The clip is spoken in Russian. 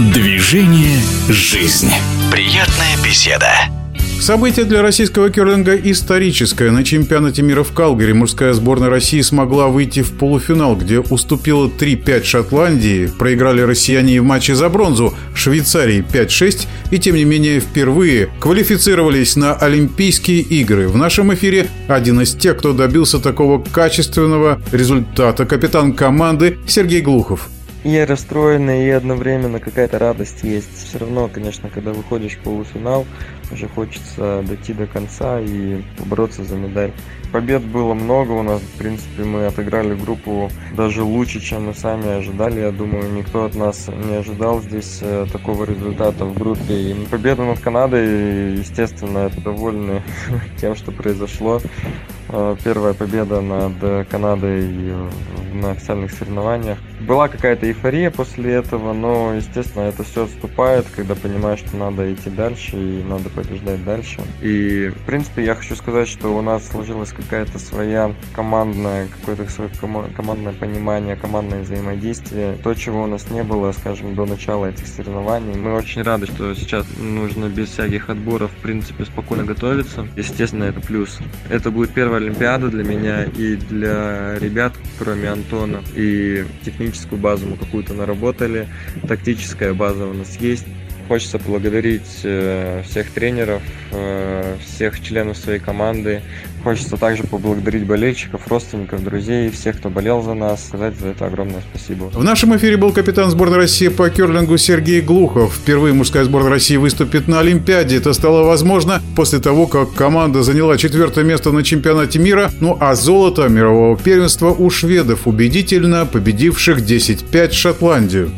Движение «Жизнь». Приятная беседа. Событие для российского керлинга историческое. На чемпионате мира в Калгари мужская сборная России смогла выйти в полуфинал, где уступила 3-5 Шотландии. Проиграли россияне в матче за бронзу Швейцарии 5-6 и, тем не менее, впервые квалифицировались на Олимпийские игры. В нашем эфире один из тех, кто добился такого качественного результата. Капитан команды Сергей Глухов и расстроена, и одновременно какая-то радость есть. Все равно, конечно, когда выходишь в полуфинал, уже хочется дойти до конца и побороться за медаль. Побед было много у нас, в принципе, мы отыграли группу даже лучше, чем мы сами ожидали. Я думаю, никто от нас не ожидал здесь э, такого результата в группе. И победа над Канадой, естественно, довольны тем, что произошло. Э, первая победа над Канадой на официальных соревнованиях. Была какая-то эйфория после этого, но, естественно, это все отступает, когда понимаешь, что надо идти дальше и надо побеждать дальше. И, в принципе, я хочу сказать, что у нас сложилась какая-то своя командная, какое-то свое командное понимание, командное взаимодействие. То, чего у нас не было, скажем, до начала этих соревнований. Мы очень рады, что сейчас нужно без всяких отборов, в принципе, спокойно готовиться. Естественно, это плюс. Это будет первая Олимпиада для меня и для ребят, кроме Антона. И техническую базу мы какую-то наработали, тактическая база у нас есть. Хочется поблагодарить э, всех тренеров, э, всех членов своей команды. Хочется также поблагодарить болельщиков, родственников, друзей, всех, кто болел за нас. Сказать за это огромное спасибо. В нашем эфире был капитан сборной России по керлингу Сергей Глухов. Впервые мужская сборная России выступит на Олимпиаде. Это стало возможно после того, как команда заняла четвертое место на чемпионате мира. Ну а золото мирового первенства у шведов, убедительно победивших 10-5 Шотландию.